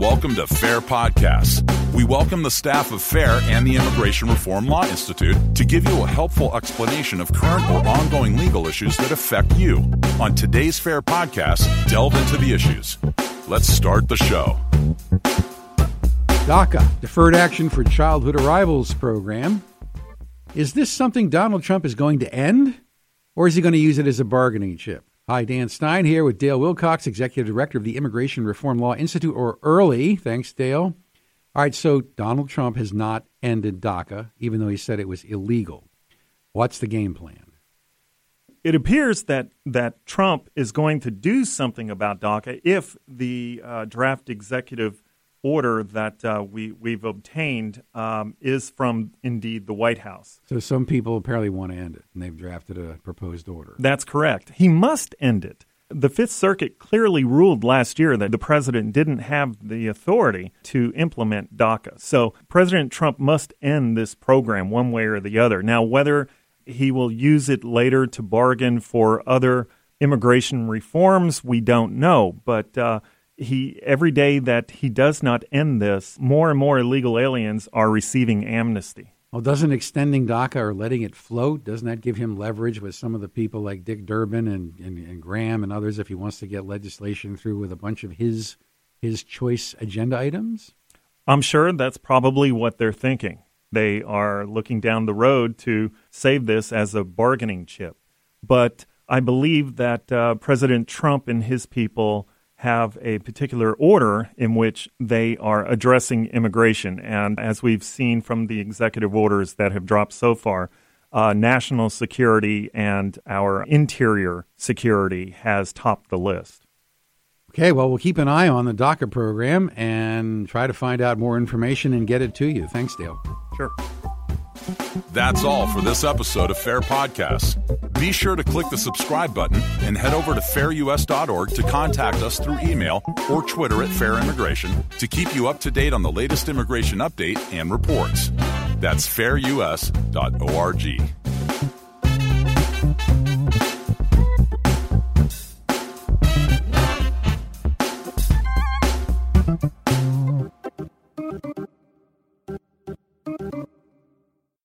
Welcome to Fair Podcasts. We welcome the staff of FAIR and the Immigration Reform Law Institute to give you a helpful explanation of current or ongoing legal issues that affect you. On today's Fair Podcast, delve into the issues. Let's start the show. DACA, Deferred Action for Childhood Arrivals Program. Is this something Donald Trump is going to end, or is he going to use it as a bargaining chip? Hi, Dan Stein here with Dale Wilcox, Executive Director of the Immigration Reform Law Institute, or IRLI. Thanks, Dale. All right, so Donald Trump has not ended DACA, even though he said it was illegal. What's the game plan? It appears that, that Trump is going to do something about DACA if the uh, draft executive order that uh, we, we've obtained um, is from indeed the White House. So some people apparently want to end it, and they've drafted a proposed order. That's correct. He must end it. The Fifth Circuit clearly ruled last year that the president didn't have the authority to implement DACA. So President Trump must end this program one way or the other. Now, whether he will use it later to bargain for other immigration reforms, we don't know. But uh, he every day that he does not end this, more and more illegal aliens are receiving amnesty. Well, doesn't extending DACA or letting it float, doesn't that give him leverage with some of the people like Dick Durbin and, and, and Graham and others if he wants to get legislation through with a bunch of his his choice agenda items? I'm sure that's probably what they're thinking. They are looking down the road to save this as a bargaining chip. But I believe that uh, President Trump and his people have a particular order in which they are addressing immigration. And as we've seen from the executive orders that have dropped so far, uh, national security and our interior security has topped the list. Okay, well, we'll keep an eye on the DACA program and try to find out more information and get it to you. Thanks, Dale. Sure. That's all for this episode of Fair Podcasts. Be sure to click the subscribe button and head over to fairus.org to contact us through email or Twitter at Fair Immigration to keep you up to date on the latest immigration update and reports. That's fairus.org.